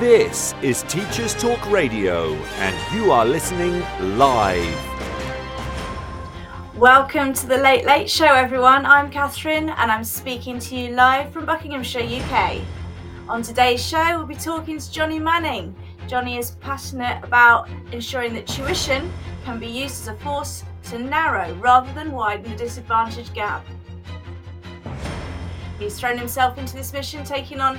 This is Teachers Talk Radio, and you are listening live. Welcome to the Late Late Show, everyone. I'm Kathryn, and I'm speaking to you live from Buckinghamshire, UK. On today's show, we'll be talking to Jonny Manning. Jonny is passionate about ensuring that tuition can be used as a force to narrow rather than widen the disadvantage gap. He's thrown himself into this mission, taking on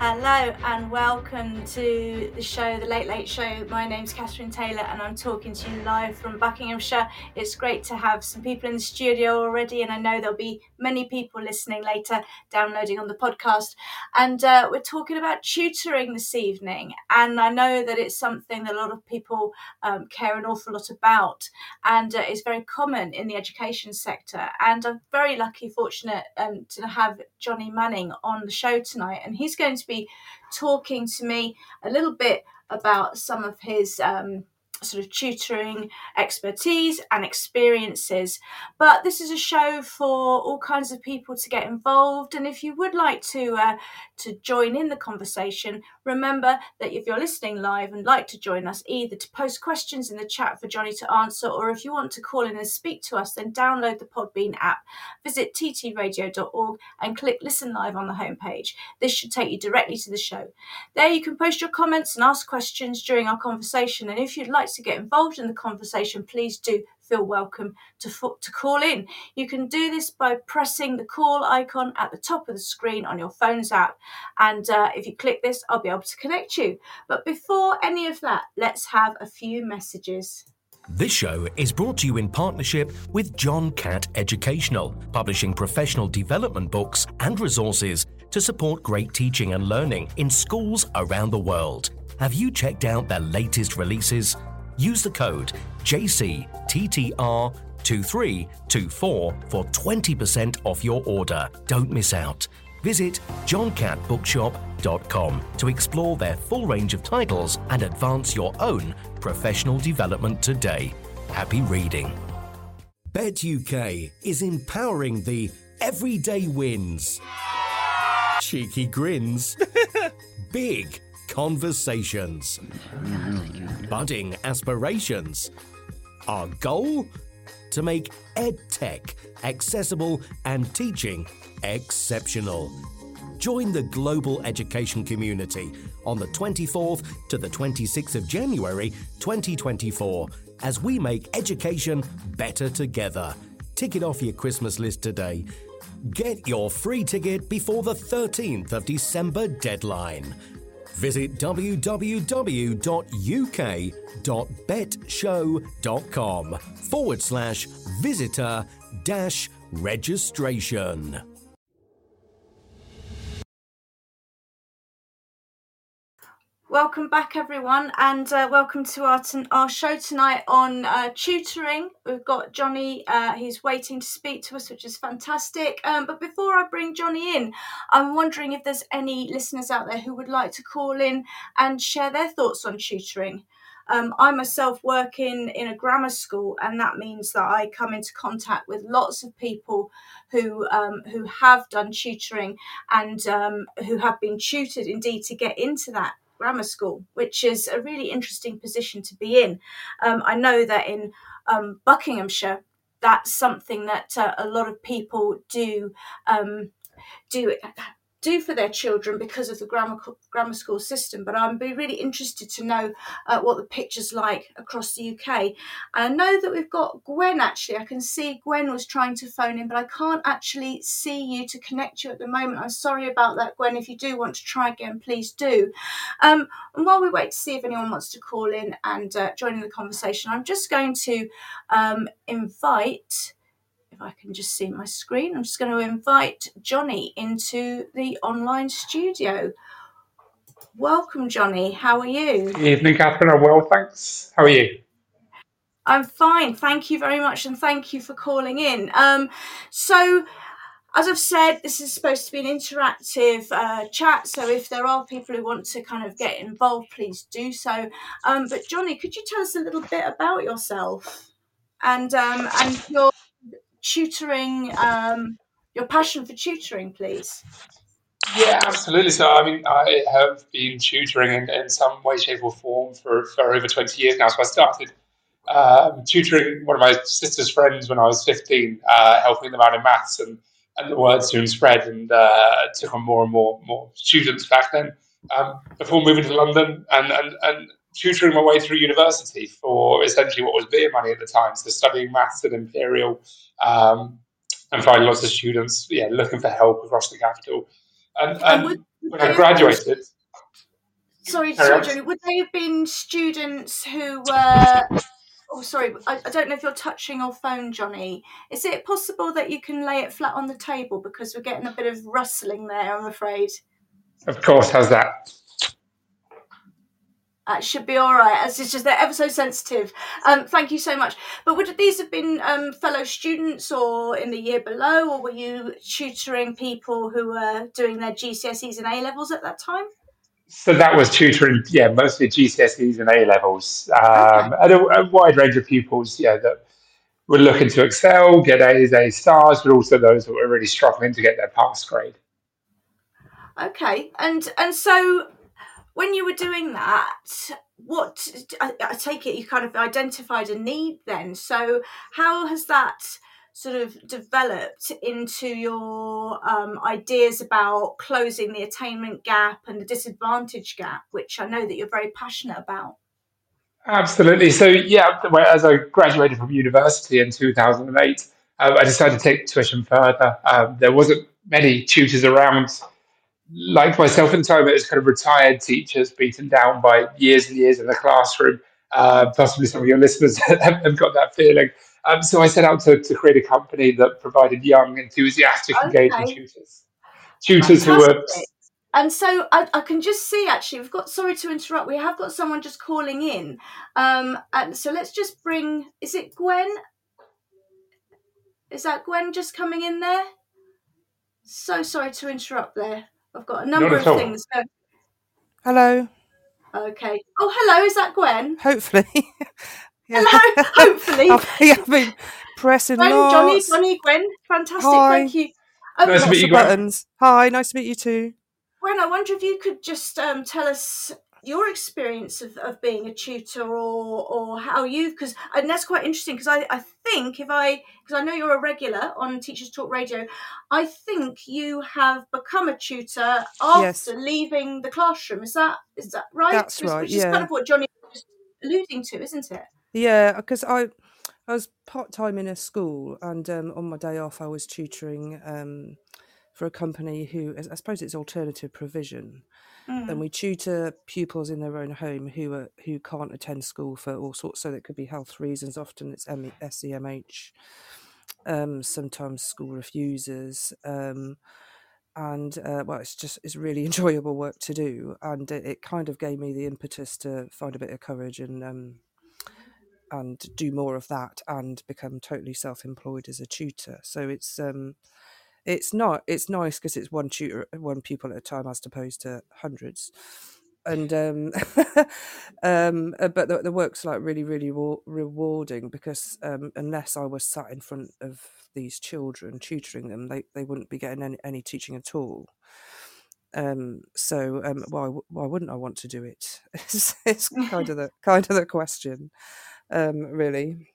Hello and welcome to the show, The Late Late Show. My name's Kathryn Taylor and I'm talking to you live from Buckinghamshire. It's great to have some people in the studio already, and I know there'll be many people listening later, downloading on the podcast. And uh, we're talking about tutoring this evening, and I know that it's something that a lot of people um, care an awful lot about, and uh, is very common in the education sector. And I'm very lucky, fortunate um, to have Jonny Manning on the show tonight, and he's going to be talking to me a little bit about some of his um, sort of tutoring expertise and experiences. But this is a show for all kinds of people to get involved. And if you would like to uh, to join in the conversation, remember that if you're listening live and like to join us, either to post questions in the chat for Jonny to answer, or if you want to call in and speak to us, then download the Podbean app, visit ttradio.org, and click listen live on the homepage. This should take you directly to the show. There you can post your comments and ask questions during our conversation. And if you'd like to get involved in the conversation, please do feel welcome to, to call in. You can do this by pressing the call icon at the top of the screen on your phone's app. And uh, if you click this, I'll be able to connect you. But before any of that, let's have a few messages. This show is brought to you in partnership with John Catt Educational, publishing professional development books and resources to support great teaching and learning in schools around the world. Have you checked out their latest releases? Use the code JCTTR2324 for 20% off your order. Don't miss out. Visit johncattbookshop.com to explore their full range of titles and advance your own professional development today. Happy reading. Bett UK is empowering the everyday wins, cheeky grins, big conversations, budding aspirations. Our goal? To make EdTech accessible and teaching exceptional. Join the global education community on the 24th to the 26th of January 2024 as we make education better together. Ticket off your Christmas list today. Get your free ticket before the 13th of December deadline. Visit www.uk.bettshow.com forward slash visitor dash registration. Welcome back, everyone, and uh, welcome to our t- our show tonight on uh, tutoring. We've got Jonny; uh, he's waiting to speak to us, which is fantastic. Um, but before I bring Jonny in, I'm wondering if there's any listeners out there who would like to call in and share their thoughts on tutoring. Um, I myself work in, in a grammar school, and that means that I come into contact with lots of people who um, who have done tutoring and um, who have been tutored indeed to get into that grammar school, which is a really interesting position to be in. Um, I know that in um, Buckinghamshire, that's something that uh, a lot of people do um, do do for their children because of the grammar grammar school system. But I'd be really interested to know uh, what the picture's like across the UK. And I know that we've got Gwen. Actually, I can see Gwen was trying to phone in, but I can't actually see you to connect you at the moment. I'm sorry about that, Gwen. If you do want to try again, please do. Um, and while we wait to see if anyone wants to call in and uh, join in the conversation, I'm just going to um, invite if I can just see my screen, I'm just going to invite Jonny into the online studio. Welcome, Jonny. How are you? Good evening, Kathryn. I'm well, thanks. How are you? I'm fine. Thank you very much, and thank you for calling in. Um, so, as I've said, this is supposed to be an interactive uh, chat. So, if there are people who want to kind of get involved, please do so. Um, but, Jonny, could you tell us a little bit about yourself and um, and your tutoring, um, your passion for tutoring, please? Yeah, absolutely. So, I mean, I have been tutoring in, in some way, shape, or form for, for over 20 years now. So, I started um, tutoring one of my sister's friends when I was 15, uh, helping them out in maths, and, and the word soon spread and uh, took on more and more more students back then. Um, before moving to London and, and, and tutoring my way through university for essentially what was beer money at the time, so studying maths at Imperial um, and finding lots of students, yeah, looking for help across the capital. And, and would, when I graduated, sorry, sorry, Jonny, would they have been students who were? Oh, sorry, I, I don't know if you're touching your phone, Jonny. Is it possible that you can lay it flat on the table because we're getting a bit of rustling there? I'm afraid. Of course, how's that? That should be all right. As it's just they're ever so sensitive. Um, thank you so much. But would these have been um, fellow students or in the year below, or were you tutoring people who were doing their GCSEs and A levels at that time? So that was tutoring, yeah, mostly GCSEs and A levels, um, okay. and a, a, wide range of pupils, yeah, that were looking to excel, get A's, A stars, but also those that were really struggling to get their pass grade. Okay, and and so when you were doing that, what I, I take it you kind of identified a need then. So how has that sort of developed into your um, ideas about closing the attainment gap and the disadvantage gap, which I know that you're very passionate about? Absolutely. So, yeah, as I graduated from university in 2008, um, I decided to take tuition further. Um, there wasn't many tutors around like myself in time, as kind of retired teachers beaten down by years and years in the classroom. Uh, possibly some of your listeners have got that feeling. Um, so I set out to, to create a company that provided young, enthusiastic, okay. engaging tutors. Tutors Fantastic. who were. And so I, I, can just see actually, we've got, sorry to interrupt, we have got someone just calling in. Um, and so let's just bring, is it Gwen? Is that Gwen just coming in there? So sorry to interrupt there. I've got a number of things. Hello. Okay. Oh, hello. Is that Gwen? Hopefully. Hello. Hopefully. I've, been pressing Gwen, lots. Jonny, Jonny, Gwen. Fantastic. Hi. Thank you. Um, nice to meet you, Gwen. Buttons. Hi. Nice to meet you too. Gwen, I wonder if you could just um, tell us your experience of, of being a tutor or or how you because and that's quite interesting because I, I think if I because I know you're a regular on Teachers Talk Radio I think you have become a tutor after yes. leaving the classroom is that is that right that's right which yeah. is kind of what Jonny was alluding to isn't it yeah because I I was part time in a school and um, on my day off I was tutoring um, for a company who I suppose it's alternative provision Mm. And we tutor pupils in their own home who are who can't attend school for all sorts. So that could be health reasons. Often it's SEMH. Um, sometimes school refusers. Um, and uh, well, it's just it's really enjoyable work to do, and it, it, kind of gave me the impetus to find a bit of courage and um, and do more of that, and become totally self-employed as a tutor. So it's um, it's not it's nice because it's one tutor one pupil at a time as opposed to hundreds. And um, um, uh, but the, the, work's like really really rewarding because um, unless I was sat in front of these children tutoring them they, they wouldn't be getting any, any teaching at all. Um, so um, why why wouldn't I want to do it? It's, it's kind of the kind of the question um, really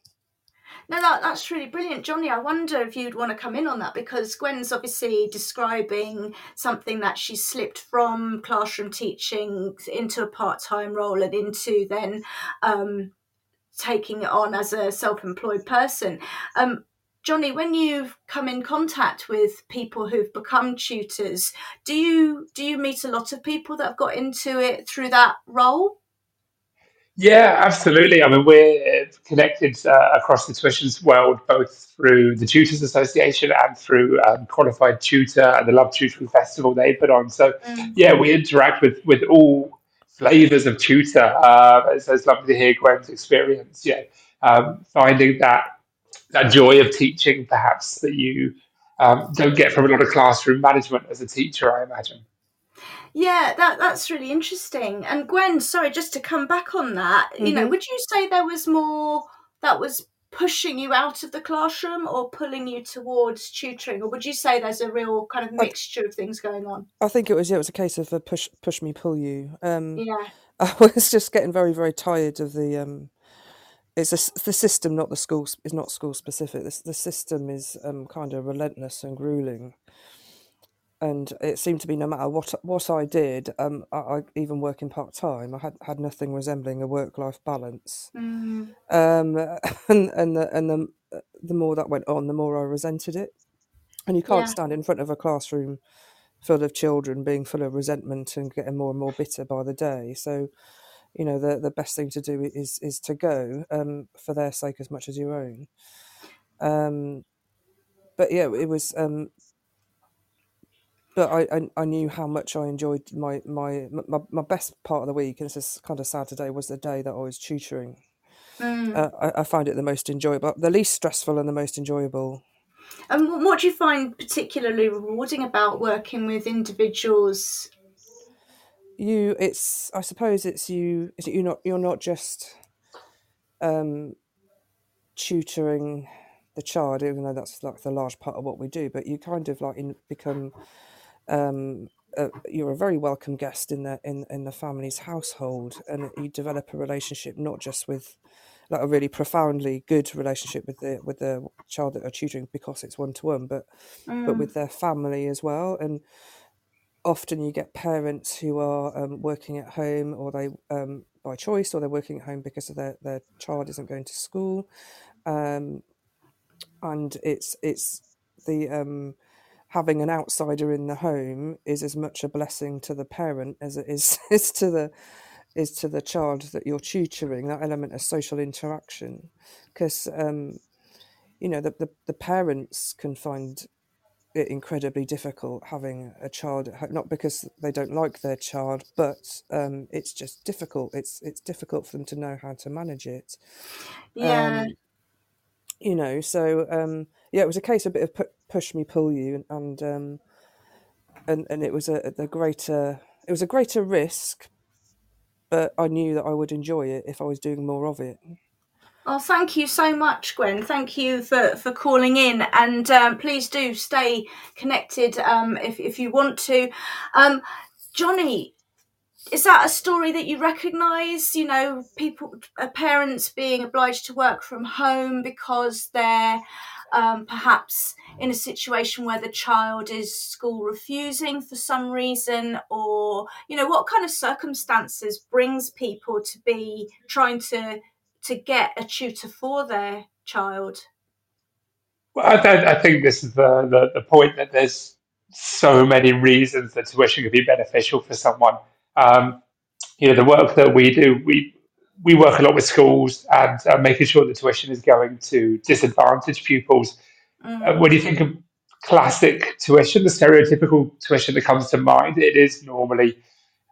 no, that, that's really brilliant. Jonny, I wonder if you'd want to come in on that because Gwen's obviously describing something that she slipped from classroom teaching into a part time role and into then um, taking it on as a self employed person. Um, Jonny, when you've come in contact with people who've become tutors, do you do you meet a lot of people that have got into it through that role? Yeah, absolutely. I mean, we're connected uh, across the tuitions world, both through the Tutors Association and through um, Qualified Tutor and the Love Tutoring Festival they put on. So, mm. yeah, we interact with with all flavors of tutor. Uh, it's, it's lovely to hear Gwen's experience. Yeah, um, finding that that joy of teaching, perhaps that you um, don't get from a lot of classroom management as a teacher, I imagine. Yeah, that that's really interesting. And Gwen, sorry, just to come back on that, mm-hmm. you know, mm-hmm. would you say there was more that was pushing you out of the classroom or pulling you towards tutoring, or would you say there's a real kind of mixture I, of things going on? I think it was yeah, it was a case of a push push me pull you. Um, yeah, I was just getting very very tired of the. Um, it's a, the system, not the school. Is not school specific. The, the system is um, kind of relentless and grueling and it seemed to be no matter what what I did, um, I, I even working part time, I had, had nothing resembling a work life balance. Mm. Um, and and the, and the the more that went on, the more I resented it. And you can't yeah. stand in front of a classroom full of children being full of resentment and getting more and more bitter by the day. So, you know, the the best thing to do is is to go um, for their sake as much as your own. Um, but yeah, it was um, but I, I, I knew how much I enjoyed my, my my my best part of the week, and this is kind of sad today, was the day that I was tutoring. Mm. Uh, I, I find it the most enjoyable, the least stressful, and the most enjoyable. And what do you find particularly rewarding about working with individuals? You, it's I suppose it's you. You're not you're not just um, tutoring the child, even though that's like the large part of what we do. But you kind of like in, become um, uh, you're a very welcome guest in the in in the family's household, and you develop a relationship not just with like a really profoundly good relationship with the with the child that are tutoring because it's one to one, but mm. but with their family as well. And often you get parents who are um, working at home, or they um, by choice, or they're working at home because of their their child isn't going to school, um, and it's it's the um, having an outsider in the home is as much a blessing to the parent as it is, is to the is to the child that you're tutoring that element of social interaction. Because um, you know the, the, the parents can find it incredibly difficult having a child at home not because they don't like their child but um, it's just difficult. It's it's difficult for them to know how to manage it. Yeah. Um, you know so um, yeah it was a case of a bit of push me pull you and um, and and it was a the greater it was a greater risk but i knew that i would enjoy it if i was doing more of it Oh, thank you so much, Gwen. Thank you for, for calling in, and um, please do stay connected um, if if you want to. Um, Jonny, is that a story that you recognise? You know, people, uh, parents being obliged to work from home because they're um, perhaps in a situation where the child is school refusing for some reason or you know what kind of circumstances brings people to be trying to to get a tutor for their child? Well i, I think this is the, the, the point that there's so many reasons that tuition could be beneficial for someone. Um, you know the work that we do we we work a lot with schools and uh, making sure the tuition is going to disadvantaged pupils. Mm. Uh, when you think of classic tuition, the stereotypical tuition that comes to mind, it is normally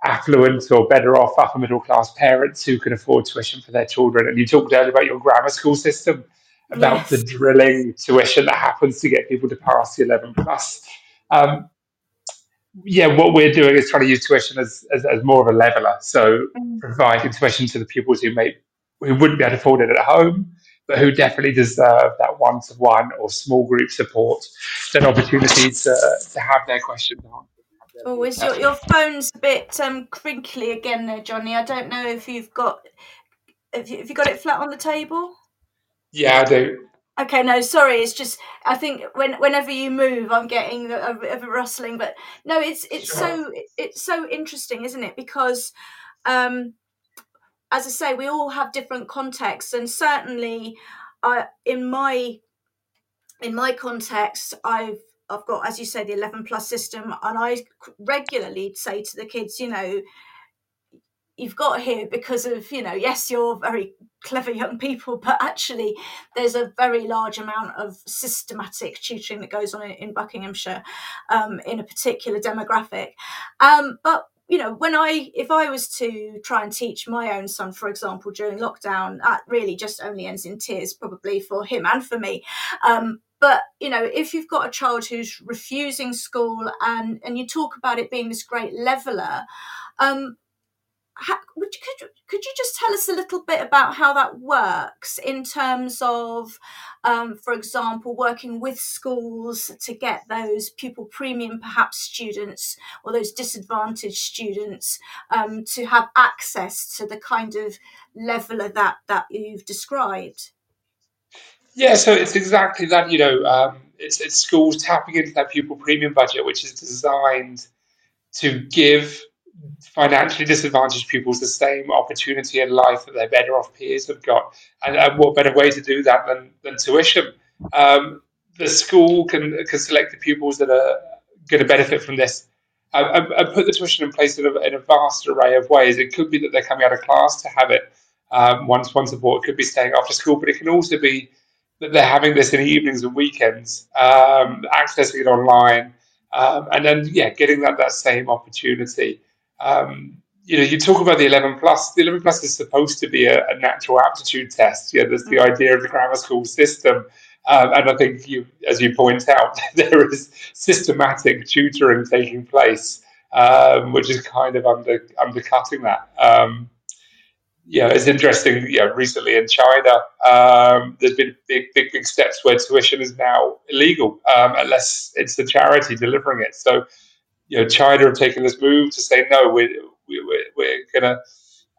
affluent or better off upper middle class parents who can afford tuition for their children. And you talked earlier about your grammar school system, about yes. the drilling tuition that happens to get people to pass the 11 plus. Um, yeah, what we're doing is trying to use tuition as, as, as more of a leveler. So mm. providing tuition to the pupils who may who wouldn't be able to afford it at home, but who definitely deserve that one to one or small group support, then opportunities to, to have their questions answered. Oh, is your, your phone's a bit um, crinkly again there, Jonny? I don't know if you've got have you, have you got it flat on the table? Yeah, I do. Okay, no, sorry. It's just I think when whenever you move, I'm getting a bit of a rustling. But no, it's it's sure. so it's so interesting, isn't it? Because, um, as I say, we all have different contexts, and certainly, uh, in my in my context, I've I've got, as you say, the eleven plus system, and I regularly say to the kids, you know, you've got here because of you know yes you're very clever young people but actually there's a very large amount of systematic tutoring that goes on in, in buckinghamshire um, in a particular demographic. Um, but you know when i if i was to try and teach my own son for example during lockdown that really just only ends in tears probably for him and for me. Um, but you know if you've got a child who's refusing school and and you talk about it being this great leveler um, how, would you, could, could you just tell us a little bit about how that works in terms of, um, for example, working with schools to get those pupil premium perhaps students or those disadvantaged students um, to have access to the kind of leveler that, that you've described? Yeah, so it's exactly that. You know, um, it's, it's schools tapping into that pupil premium budget, which is designed to give financially disadvantaged pupils the same opportunity in life that their better off peers have got. And, and what better way to do that than, than tuition? Um, the school can, can select the pupils that are going to benefit from this and, and put the tuition in place in a, in a, vast array of ways. It could be that they're coming out of class to have it um, one to one support. It could be staying after school, but it can also be that they're having this in evenings and weekends, um, accessing it online, um, and then yeah, getting that that same opportunity um, you know, you talk about the 11 plus. The 11 plus is supposed to be a, a natural aptitude test. Yeah, there's the mm. idea of the grammar school system, um, and I think you, as you point out, there is systematic tutoring taking place, um, which is kind of under undercutting that. Um, yeah, it's interesting. Yeah, recently in China, um, there's been big, big, big steps where tuition is now illegal um, unless it's the charity delivering it. So you know, China have taken this move to say no, we're we're, we're going to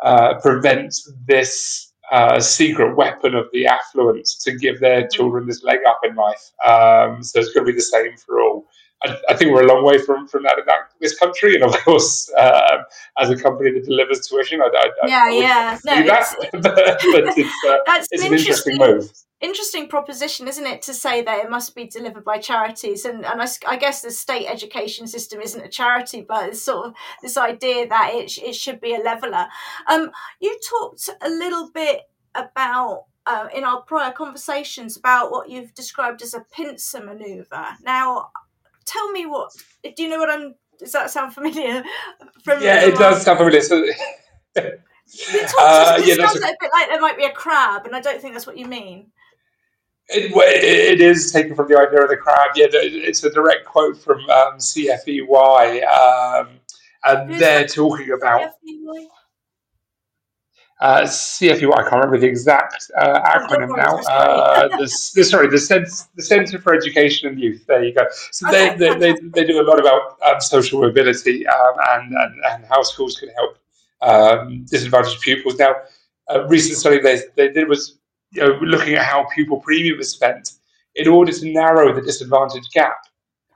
uh, prevent this uh, secret weapon of the affluent to give their children this leg up in life. Um, so it's going to be the same for all. I, I, think we're a long way from, from that in that, this country, and of course, uh, as a company that delivers tuition, I, I, yeah, I yeah, no, that, but, but it's, uh, it's an interesting move interesting proposition, isn't it, to say that it must be delivered by charities? And and I, I, guess the state education system isn't a charity, but it's sort of this idea that it it should be a leveler. Um, you talked a little bit about. Uh, in our prior conversations about what you've described as a pincer maneuver. Now, tell me what do you know what I'm does that sound familiar from yeah it does sound familiar so it, uh, yeah, sounds a, a bit like there might be a crab and i don't think that's what you mean it, it is taken from the idea of the crab. Yeah, it's a direct quote from um, CFEY, um, and Who's they're talking about CFEY? Uh, CFEY. I can't remember the exact uh, acronym now. Uh, the, the, sorry, the, Cent- the Centre for Education and Youth. There you go. So okay, they, they, they, they, do a lot about um, social mobility um, and, and, and how schools can help um, disadvantaged pupils. Now, a recent study they, they did was you know, looking at how pupil premium is spent in order to narrow the disadvantage gap.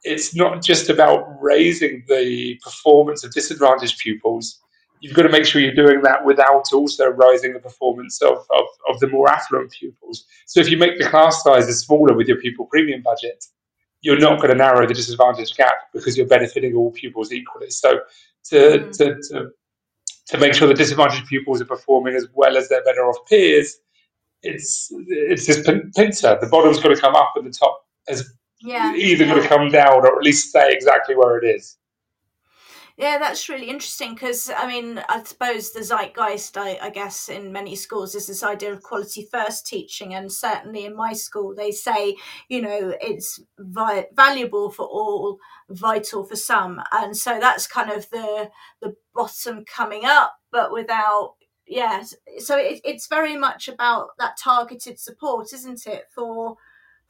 It's not just about raising the performance of disadvantaged pupils. You've got to make sure you're doing that without also rising the performance of, of, of the more affluent pupils. So if you make the class sizes smaller with your pupil premium budget, you're not going to narrow the disadvantage gap because you're benefiting all pupils equally. So to, mm. to, to, to make sure the disadvantaged pupils are performing as well as their better off peers, it's it's this pincer. The bottom's got to come up, and the top is yeah. either yeah. got to come down or at least stay exactly where it is. Yeah, that's really interesting because I mean, I suppose the zeitgeist, I, I, guess, in many schools is this idea of quality first teaching, and certainly in my school, they say, you know, it's vi- valuable for all, vital for some, and so that's kind of the the bottom coming up, but without yeah so it, it's very much about that targeted support isn't it for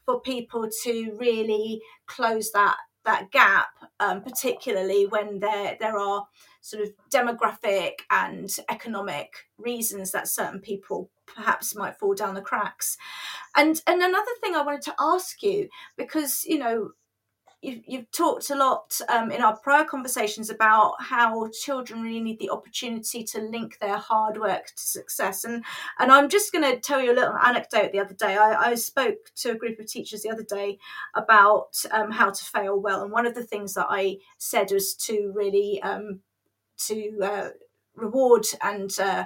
for people to really close that that gap um, particularly when there there are sort of demographic and economic reasons that certain people perhaps might fall down the cracks. And and another thing i wanted to ask you because you know you've, you've talked a lot um, in our prior conversations about how children really need the opportunity to link their hard work to success. And, and I'm just going to tell you a little anecdote the other day. I, I spoke to a group of teachers the other day about um, how to fail well. And one of the things that I said was to really um, to uh, reward and uh,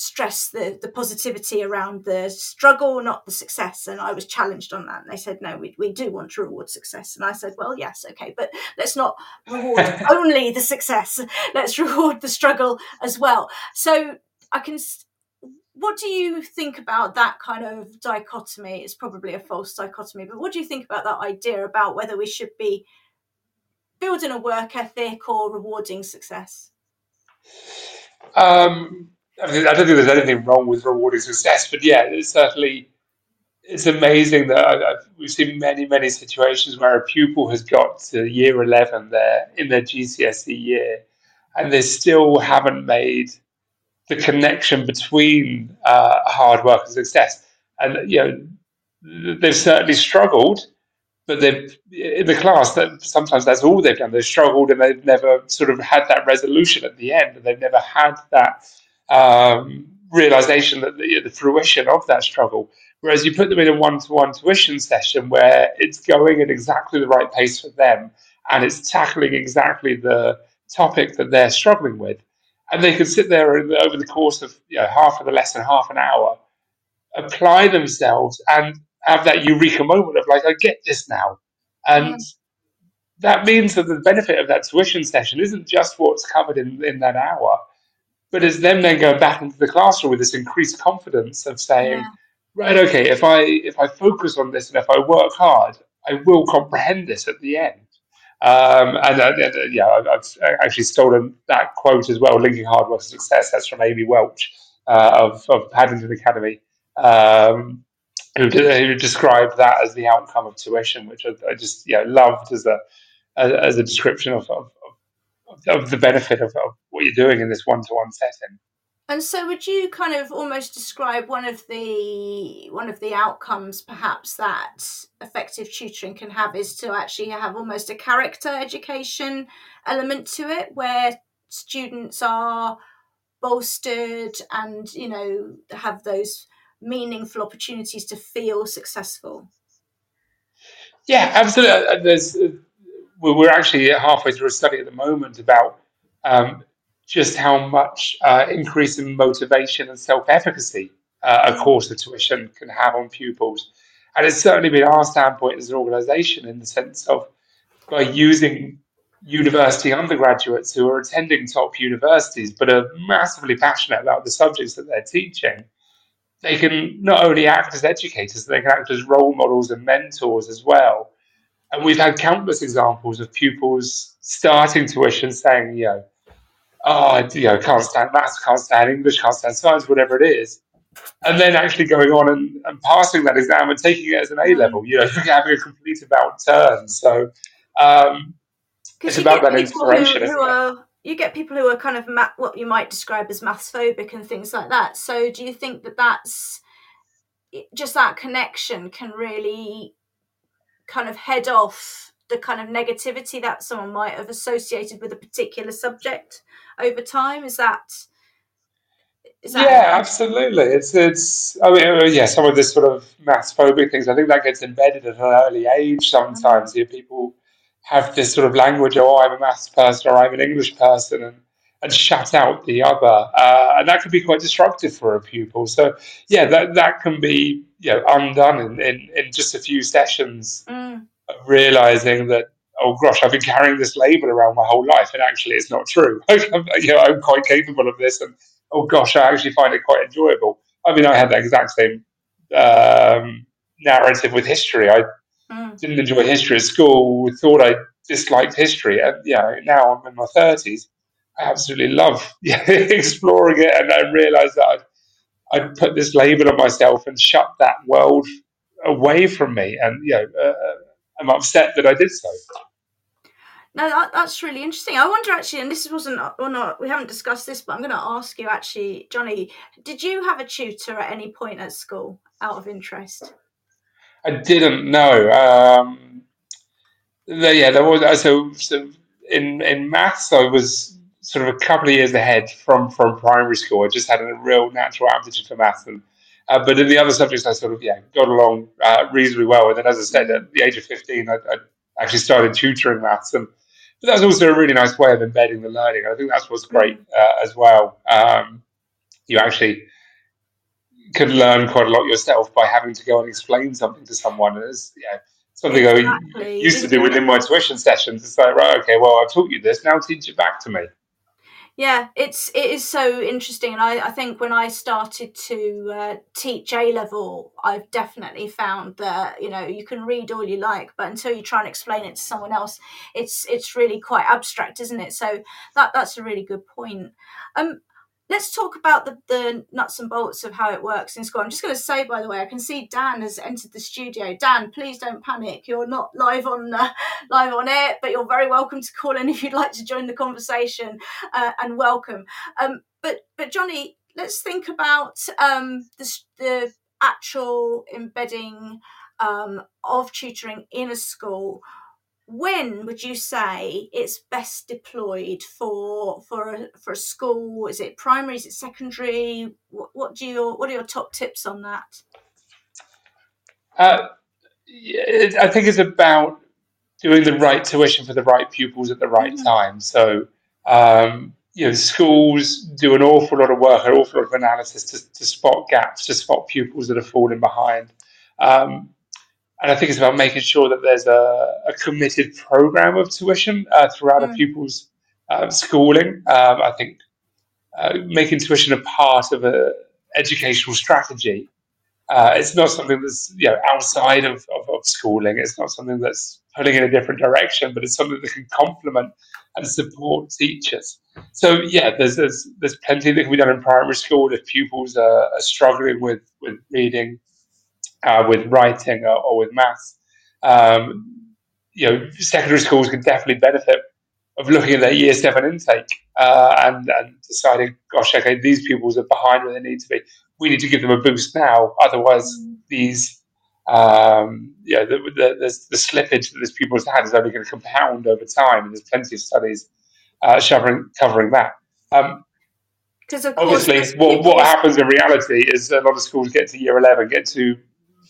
stress the the positivity around the struggle, not the success. And I was challenged on that. And they said, no, we, we do want to reward success. And I said, well, yes, okay, but let's not reward only the success. Let's reward the struggle as well. So I can. What do you think about that kind of dichotomy? It's probably a false dichotomy, but what do you think about that idea about whether we should be building a work ethic or rewarding success? Um, I, mean, I don't think there's anything wrong with rewarding success, but yeah, it's certainly it's amazing that I, we've seen many many situations where a pupil has got to year eleven there in their GCSE year, and they still haven't made the connection between uh, hard work and success. And you know, they've certainly struggled, but they've in the class that sometimes that's all they've done. They've struggled and they've never sort of had that resolution at the end, and they've never had that um, realization that the, the, fruition of that struggle. Whereas you put them in a one-to-one tuition session where it's going at exactly the right pace for them, and it's tackling exactly the topic that they're struggling with, and they can sit there over the course of you know, half of the lesson, half an hour, apply themselves, and have that eureka moment of like, I get this now, and. Mm. That means that the benefit of that tuition session isn't just what's covered in, in that hour, but it's them then going back into the classroom with this increased confidence of saying, yeah. right, okay, if I if I focus on this and if I work hard, I will comprehend this at the end. Um, and uh, yeah, I've, I've, actually stolen that quote as well, linking hard work to success. That's from Amy Welch uh, of, of Paddington Academy, um, who, who, described that as the outcome of tuition, which I, I just yeah loved as a as a description of, of, of the benefit of, of what you're doing in this one-to-one setting. And so, would you kind of almost describe one of the one of the outcomes, perhaps that effective tutoring can have, is to actually have almost a character education element to it, where students are bolstered and you know have those meaningful opportunities to feel successful. Yeah, absolutely. Uh, there's uh, we're actually halfway through a study at the moment about um, just how much uh, increase in motivation and self-efficacy uh, a course of tuition can have on pupils. And it's certainly been our standpoint as an organisation in the sense of by using university undergraduates who are attending top universities but are massively passionate about the subjects that they're teaching, they can not only act as educators, they can act as role models and mentors as well. And we've had countless examples of pupils starting tuition saying, you know, oh, you know, can't stand maths, can't stand English, can't stand science, whatever it is. And then actually going on and, and passing that exam and taking it as an A level, you know, having a complete about turn. So um, it's about that inspiration. Who, who are, you get people who are kind of ma- what you might describe as maths phobic and things like that. So do you think that that's just that connection can really kind of head off the kind of negativity that someone might have associated with a particular subject over time? Is that is that yeah absolutely. It's it's i mean uh, yeah some of this sort of maths phobic things i think that gets embedded at an early age sometimes. Mm-hmm. people have this sort of language oh i'm a maths person or i'm an english person and and shut out the other. Uh, and that can be quite destructive for a pupil. So yeah that that can be you know undone in, in, in just a few sessions. Mm. Realizing that oh gosh i've been carrying this label around my whole life and actually it's not true. You know i'm quite capable of this and oh gosh i actually find it quite enjoyable. I mean i had that exact same um, narrative with history. I mm. didn't enjoy history at school thought i disliked history and yeah now i'm in my 30s i absolutely love exploring it and i realized that I'd, I put this label on myself and shut that world away from me, and you know, uh, uh, I'm upset that I did so. No, that, that's really interesting. I wonder actually, and this wasn't, or not, we haven't discussed this, but I'm going to ask you actually, Jonny, did you have a tutor at any point at school out of interest? I didn't know. Um, yeah, there was so, so in in maths. I was sort of a couple of years ahead from from primary school. I just had a real natural aptitude for maths, and uh, but in the other subjects, I sort of yeah got along uh, reasonably well. And then, as I said, at the age of fifteen, I, I, actually started tutoring maths, and but that was also a really nice way of embedding the learning. I think that's what's great uh, as well. Um, you actually can learn quite a lot yourself by having to go and explain something to someone. And it's, yeah, something exactly. I used to do within my tuition sessions. It's like, right, okay, well, I've taught you this, now teach it back to me. Yeah, it's it is so interesting, and I, I think when I started to uh, teach A level, I've definitely found that you know you can read all you like, but until you try and explain it to someone else, it's it's really quite abstract, isn't it? So that that's a really good point. Um, let's talk about the, the nuts and bolts of how it works in school. I'm just going to say, by the way, I can see Dan has entered the studio. Dan, please don't panic. You're not live on uh, live on air, but you're very welcome to call in if you'd like to join the conversation. Uh, and welcome. Um, but but Jonny, let's think about um, the, the actual embedding um, of tutoring in a school when would you say it's best deployed for for a, for a school? Is it primary? Is it secondary? What, what do you what are your top tips on that? Uh, I think it's about doing the right tuition for the right pupils at the right mm-hmm. time. So, um, you know, schools do an awful lot of work, an awful lot of analysis to, to spot gaps, to spot pupils that are falling behind. Um, and I think it's about making sure that there's a, a committed program of tuition uh, throughout mm. a pupil's uh, schooling. Um, I think uh, making tuition a part of an educational strategy. Uh, it's not something that's you know outside of, of, of, schooling. It's not something that's pulling in a different direction, but it's something that can complement and support teachers. So yeah, there's there's, there's plenty that can be done in primary school if pupils are, are struggling with with reading uh, with writing or, or with maths. Um, you know, secondary schools can definitely benefit of looking at their year seven intake uh, and, and deciding, gosh, okay, these pupils are behind where they need to be. We need to give them a boost now, otherwise these, um, yeah, the, the, the, the, slippage that these pupils had is only going to compound over time, and there's plenty of studies uh, covering, covering that. Um, because obviously, what, what happens in reality is a lot of schools get to year 11, get to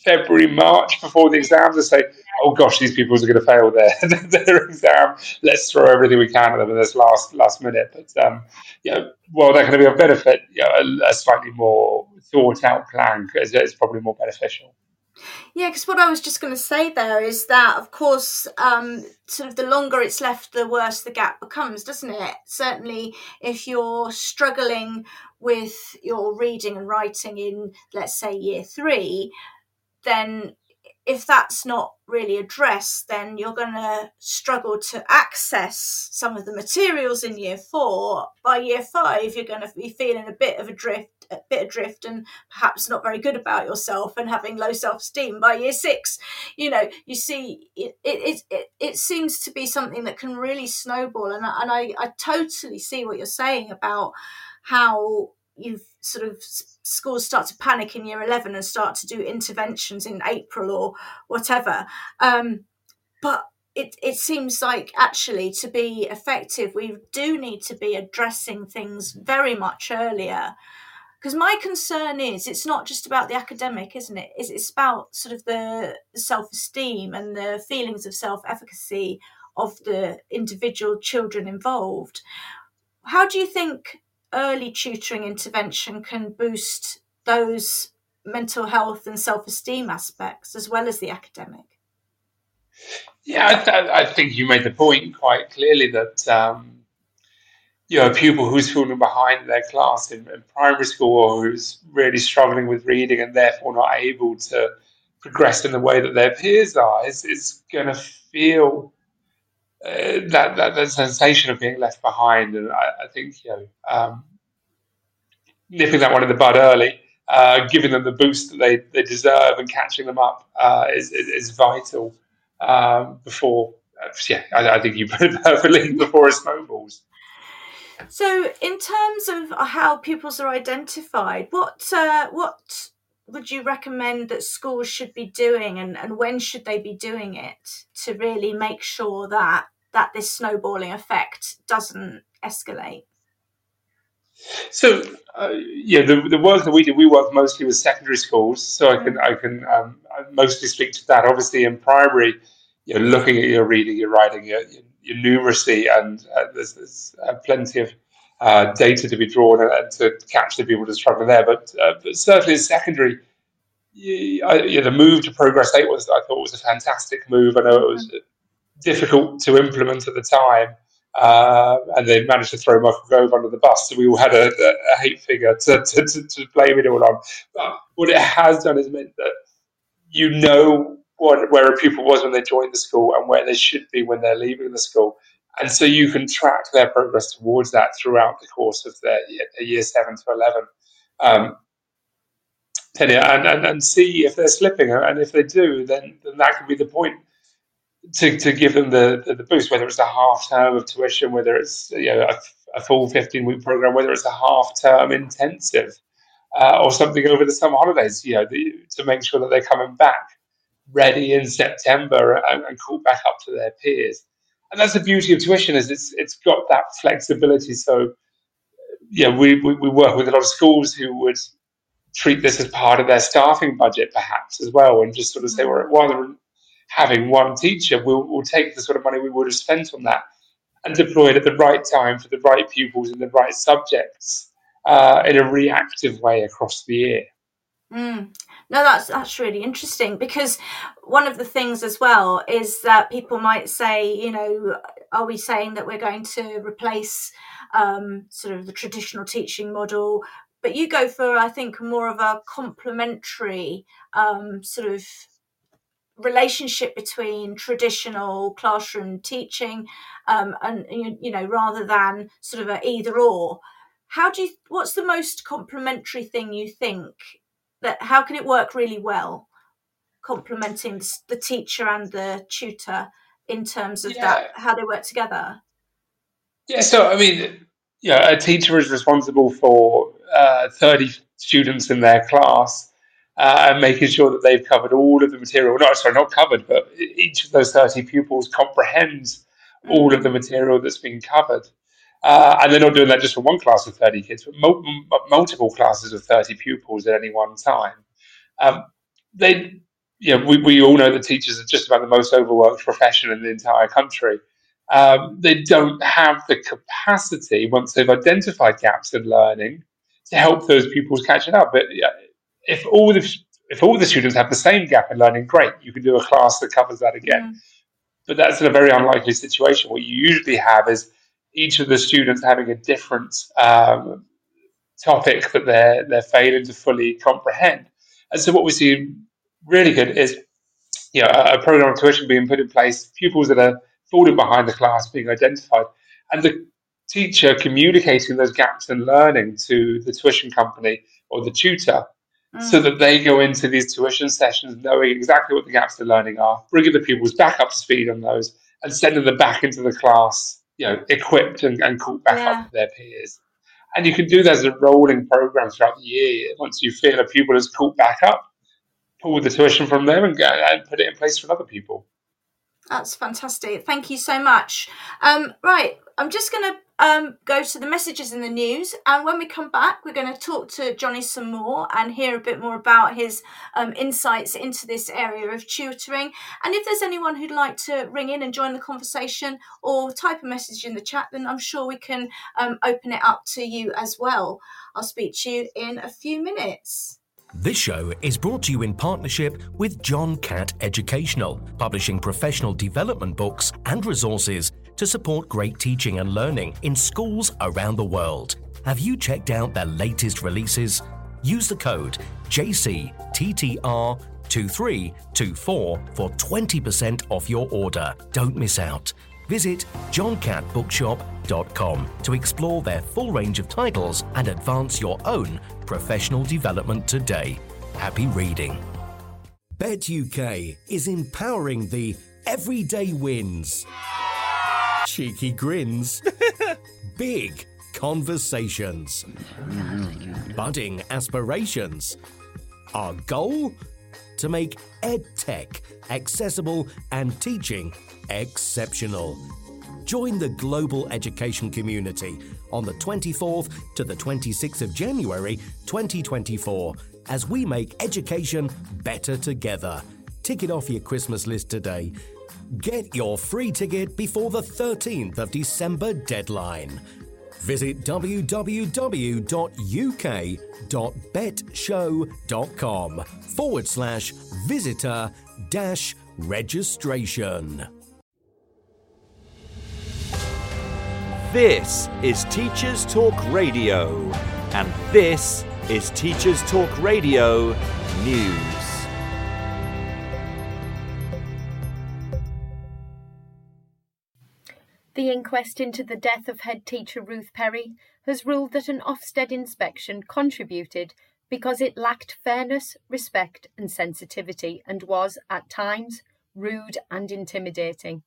February, March before the exams and say, oh gosh, these people are going to fail their, their exam. Let's throw everything we can at them in this last last minute. But um, you know, well, they're going to be a benefit. You know, a, a, slightly more thought out plan is probably more beneficial. Yeah, because what I was just going to say there is that, of course, um, sort of the longer it's left, the worse the gap becomes, doesn't it? Certainly, if you're struggling with your reading and writing in, let's say, year three, then if that's not really addressed, then you're going to struggle to access some of the materials in year four. By year five, you're going to be feeling a bit of a drift, a bit adrift, and perhaps not very good about yourself and having low self esteem. By year six, you know, you see, it it, it it seems to be something that can really snowball. And and I I totally see what you're saying about how you've sort of schools start to panic in year 11 and start to do interventions in April or whatever. Um, but it, it seems like actually to be effective, we do need to be addressing things very much earlier. Because my concern is it's not just about the academic, isn't it? It's, it's about sort of the self esteem and the feelings of self efficacy of the individual children involved. How do you think early tutoring intervention can boost those mental health and self-esteem aspects as well as the academic? Yeah i, th- I think you made the point quite clearly that um, you know a pupil who's falling behind their class in, in primary school or who's really struggling with reading and therefore not able to progress in the way that their peers are is, is going to feel uh, that, that that sensation of being left behind, and I, I think you know um, nipping that one in the bud early, uh, giving them the boost that they, they deserve, and catching them up uh, is, is, is vital. Um, before, uh, yeah, I, I, think you put it perfectly before it snowballs. So, in terms of how pupils are identified, what uh, what would you recommend that schools should be doing and, and when should they be doing it to really make sure that that this snowballing effect doesn't escalate? So uh, yeah the, the work that we do we work mostly with secondary schools so i can i can um, mostly speak to that. Obviously in primary you're looking at your reading your writing your, your numeracy, and uh, there's, there's uh, plenty of uh, data to be drawn and, to catch the people that struggle there. But, uh, but certainly in secondary, yeah, the move to Progress 8 was, I thought, was a fantastic move. I know it was difficult to implement at the time. Uh, and they managed to throw Michael Gove under the bus. So we all had a, a hate figure to, to, to, to, blame it all on. But what it has done is meant that you know what, where a pupil was when they joined the school and where they should be when they're leaving the school. And so you can track their progress towards that throughout the course of their year seven to 11. Um, and, and, and see if they're slipping. And if they do, then, then that could be the point to, to give them the, the, the boost, whether it's a half term of tuition, whether it's you know, a, a full 15 week program, whether it's a half term intensive uh, or something over the summer holidays, you know, the, to make sure that they're coming back ready in September and, and caught back up to their peers. And that's the beauty of tuition is it's it's got that flexibility. So yeah, we, we, we work with a lot of schools who would treat this as part of their staffing budget perhaps as well and just sort of say, well, rather than having one teacher, we'll, we'll take the sort of money we would have spent on that and deploy it at the right time for the right pupils in the right subjects uh, in a reactive way across the year. Mm. No, that's that's really interesting because one of the things as well is that people might say, you know, are we saying that we're going to replace um, sort of the traditional teaching model? But you go for, I think, more of a complementary um, sort of relationship between traditional classroom teaching um, and you know rather than sort of a either or how do you what's the most complementary thing you think that how can it work really well complementing the teacher and the tutor in terms of yeah. that how they work together yeah so i mean yeah a teacher is responsible for uh, 30 students in their class uh, and making sure that they've covered all of the material. Not sorry, not covered, but each of those thirty pupils comprehends all of the material that's been covered. Uh, and they're not doing that just for one class of 30 kids, but mul- multiple classes of 30 pupils at any one time. Um, they, you know, we, we all know that teachers are just about the most overworked profession in the entire country. Um, they don't have the capacity, once they've identified gaps in learning, to help those pupils catch it up. But if all the if all the students have the same gap in learning, great, you can do a class that covers that again. Mm. But that's in a very unlikely situation. What you usually have is each of the students having a different um, topic that they're they're failing to fully comprehend. And so what we see really good is you know, a, a program of tuition being put in place, pupils that are falling behind the class being identified, and the teacher communicating those gaps in learning to the tuition company or the tutor so mm. that they go into these tuition sessions knowing exactly what the gaps in learning are, bringing the pupils back up to speed on those, and sending them back into the class, you know, equipped and, and caught back yeah. up to their peers. And you can do that as a rolling program throughout the year. Once you feel a pupil has caught back up, pull the tuition from them and, go, and put it in place for other people. That's fantastic. Thank you so much. Um, right, I'm just going to um, go to the messages in the news. And when we come back, we're going to talk to Jonny some more and hear a bit more about his um, insights into this area of tutoring. And if there's anyone who'd like to ring in and join the conversation or type a message in the chat, then I'm sure we can um, open it up to you as well. I'll speak to you in a few minutes. This show is brought to you in partnership with John Catt Educational, publishing professional development books and resources to support great teaching and learning in schools around the world. Have you checked out their latest releases? Use the code JCTTR2324 for 20% off your order. Don't miss out. Visit johncattbookshop.com to explore their full range of titles and advance your own professional development today. Happy reading. Bett UK is empowering the everyday wins cheeky grins, big conversations, budding aspirations. Our goal? To make EdTech accessible and teaching exceptional. Join the global education community on the 24th to the 26th of January 2024 as we make education better together. Tick it off your Christmas list today Get your free ticket before the 13th of December deadline. Visit www.uk.bettshow.com forward slash visitor dash registration. This is Teachers Talk Radio, and this is Teachers Talk Radio News. The inquest into the death of head teacher Ruth Perry has ruled that an Ofsted inspection contributed because it lacked fairness, respect, and sensitivity and was, at times, rude and intimidating.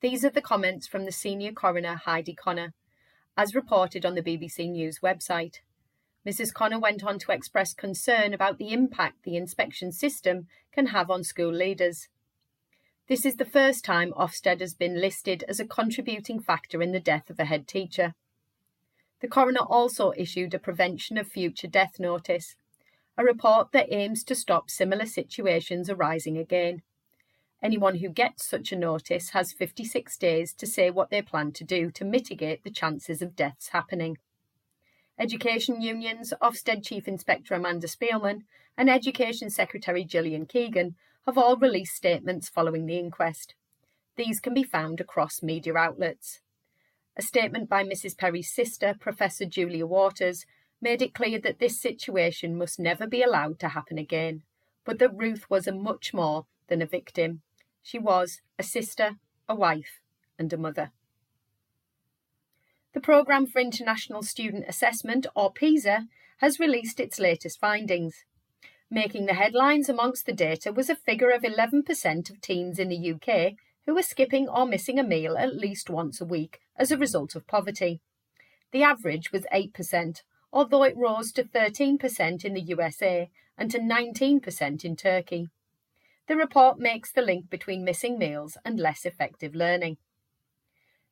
These are the comments from the senior coroner Heidi Connor, as reported on the BBC News website. Mrs. Connor went on to express concern about the impact the inspection system can have on school leaders. This is the first time Ofsted has been listed as a contributing factor in the death of a head teacher. The coroner also issued a prevention of future death notice, a report that aims to stop similar situations arising again. Anyone who gets such a notice has 56 days to say what they plan to do to mitigate the chances of deaths happening. Education unions, Ofsted Chief Inspector Amanda Spielman, and Education Secretary Gillian Keegan have all released statements following the inquest. These can be found across media outlets. A statement by Mrs. Perry's sister, Professor Julia Waters, made it clear that this situation must never be allowed to happen again, but that Ruth was a much more than a victim. She was a sister, a wife, and a mother. The Programme for International Student Assessment, or PISA, has released its latest findings. Making the headlines amongst the data was a figure of 11% of teens in the UK who were skipping or missing a meal at least once a week as a result of poverty. The average was 8%, although it rose to 13% in the USA and to 19% in Turkey. The report makes the link between missing meals and less effective learning.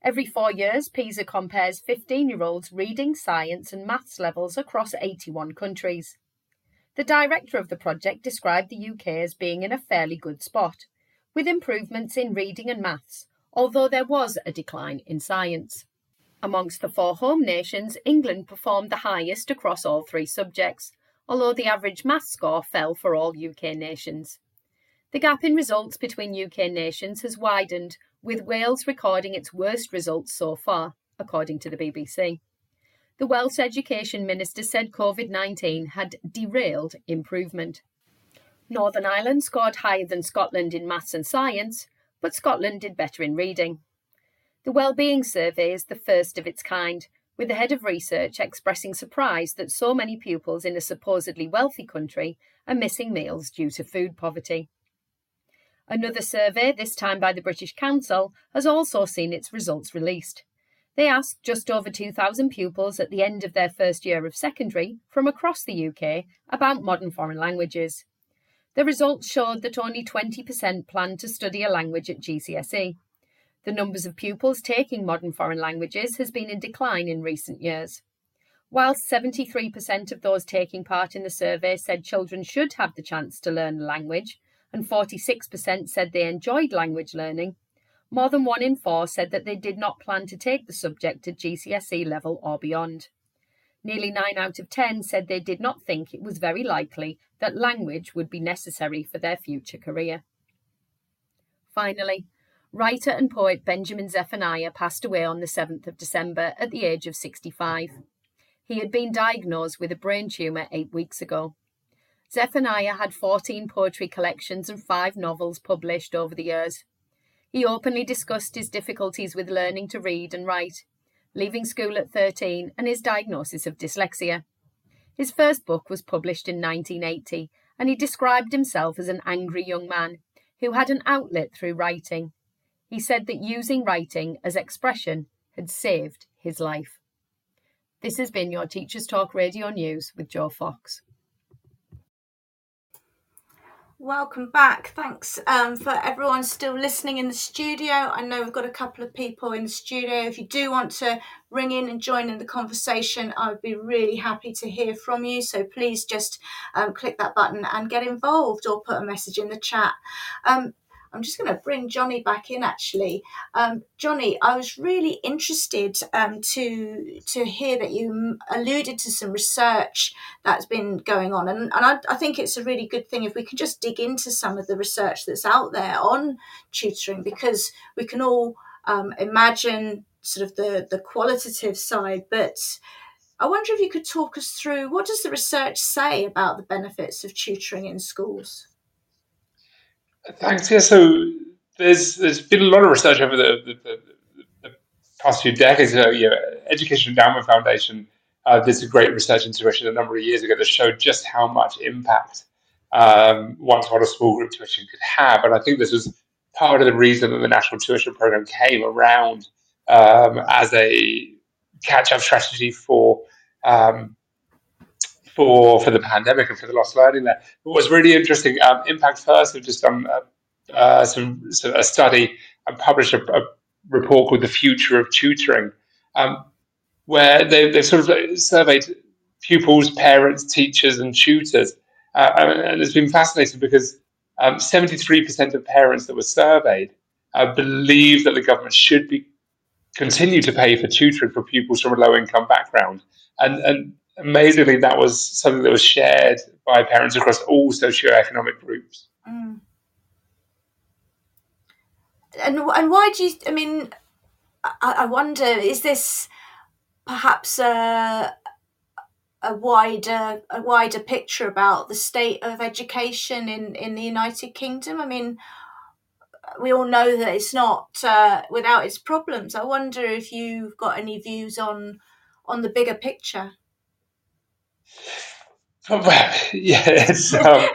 Every four years, PISA compares 15 year olds' reading, science, and maths levels across 81 countries. The director of the project described the UK as being in a fairly good spot, with improvements in reading and maths, although there was a decline in science. Amongst the four home nations, England performed the highest across all three subjects, although the average maths score fell for all UK nations. The gap in results between UK nations has widened, with Wales recording its worst results so far, according to the BBC. The Welsh Education Minister said COVID 19 had derailed improvement. Northern Ireland scored higher than Scotland in maths and science, but Scotland did better in reading. The Wellbeing Survey is the first of its kind, with the head of research expressing surprise that so many pupils in a supposedly wealthy country are missing meals due to food poverty. Another survey, this time by the British Council, has also seen its results released. They asked just over 2,000 pupils at the end of their first year of secondary from across the UK about modern foreign languages. The results showed that only 20% planned to study a language at GCSE. The numbers of pupils taking modern foreign languages has been in decline in recent years. Whilst 73% of those taking part in the survey said children should have the chance to learn a language, and 46% said they enjoyed language learning, more than one in four said that they did not plan to take the subject at GCSE level or beyond. Nearly 9 out of 10 said they did not think it was very likely that language would be necessary for their future career. Finally, writer and poet Benjamin Zephaniah passed away on the 7th of December at the age of 65. He had been diagnosed with a brain tumour eight weeks ago. Zephaniah had 14 poetry collections and five novels published over the years. He openly discussed his difficulties with learning to read and write, leaving school at 13, and his diagnosis of dyslexia. His first book was published in 1980, and he described himself as an angry young man who had an outlet through writing. He said that using writing as expression had saved his life. This has been your Teachers Talk Radio News with Joe Fox. Welcome back. Thanks um, for everyone still listening in the studio. I know we've got a couple of people in the studio. If you do want to ring in and join in the conversation, I would be really happy to hear from you. So please just um, click that button and get involved or put a message in the chat. Um, I'm just going to bring Jonny back in. Actually, um, Jonny, I was really interested um, to to hear that you alluded to some research that's been going on, and, and I, I, think it's a really good thing if we can just dig into some of the research that's out there on tutoring, because we can all um, imagine sort of the the qualitative side, but I wonder if you could talk us through what does the research say about the benefits of tutoring in schools? Thanks. Yeah. So there's there's been a lot of research over the, the, the, the past few decades. Uh, you know, Education Endowment Foundation uh, did a great research tuition a number of years ago that showed just how much impact um, one-to-one small group tuition could have. And I think this was part of the reason that the National Tuition Program came around um, as a catch-up strategy for um, for for the pandemic and for the lost learning there. What was really interesting, um, Impact First have just done uh, uh, some, a study and published a, a, report called "The Future of Tutoring," um, where they, they've sort of surveyed pupils, parents, teachers, and tutors, uh, and it's been fascinating because um, 73% of parents that were surveyed uh, believe that the government should be continue to pay for tutoring for pupils from a low income background. And, and amazingly, that was something that was shared by parents across all socioeconomic groups. Mm. And, and why do you, I mean, I, I wonder, is this perhaps a, a wider a wider picture about the state of education in, in the United Kingdom? I mean, we all know that it's not uh, without its problems. I wonder if you've got any views on on the bigger picture. Well, yeah, it's, um,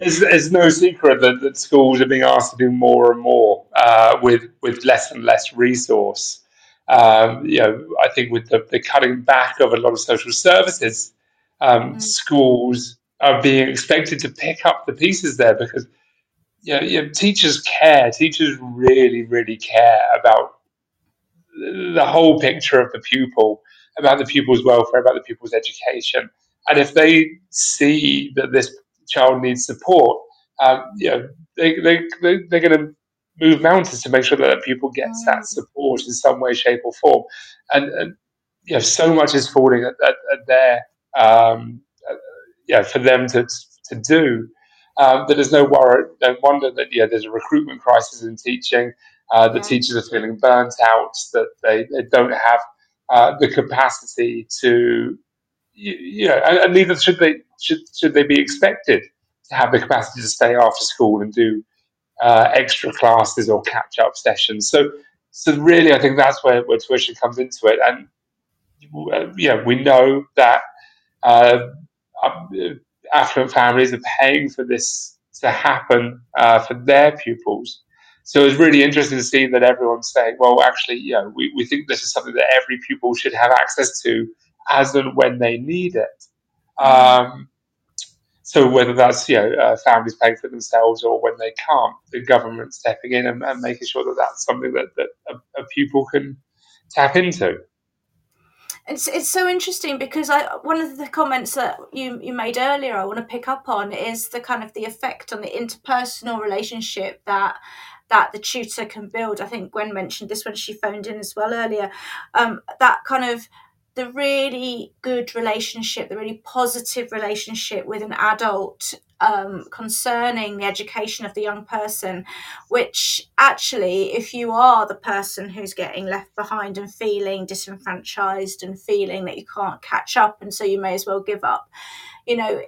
it's, it's, no secret that, that schools are being asked to do more and more uh, with with less and less resource. Um, you know, I think with the, the, cutting back of a lot of social services, um, mm. schools are being expected to pick up the pieces there because you know, you know, teachers care. Teachers really, really care about the whole picture of the pupil, about the pupil's welfare, about the pupil's education. And if they see that this child needs support, um, you know, they, they, they, they're going to move mountains to make sure that that pupil gets that mm. support in some way, shape, or form. And, and you know, so much is falling at, at, at their, um, uh, yeah, for them to, to do um, that there's no worry, no wonder that yeah, there's a recruitment crisis in teaching. Uh, the yeah. teachers are feeling burnt out, that they, they don't have uh, the capacity to, you, know, and, and, neither should they should should they be expected to have the capacity to stay after school and do uh, extra classes or catch up sessions. So, so really, I think that's where, where tuition comes into it. And uh, yeah, we know that uh, um, affluent families are paying for this to happen uh, for their pupils. So it's really interesting to see that everyone's saying, well, actually, you know, we, we think this is something that every pupil should have access to as and when they need it. Um, so whether that's you know uh, families paying for themselves or when they can't, the government stepping in and, and making sure that that's something that, that a, a pupil can tap into. It's it's so interesting because I one of the comments that you you made earlier I want to pick up on is the kind of the effect on the interpersonal relationship that that the tutor can build. I think Gwen mentioned this when she phoned in as well earlier. Um, that kind of the really good relationship, the really positive relationship with an adult um, concerning the education of the young person, which actually, if you are the person who's getting left behind and feeling disenfranchised and feeling that you can't catch up, and so you may as well give up, you know,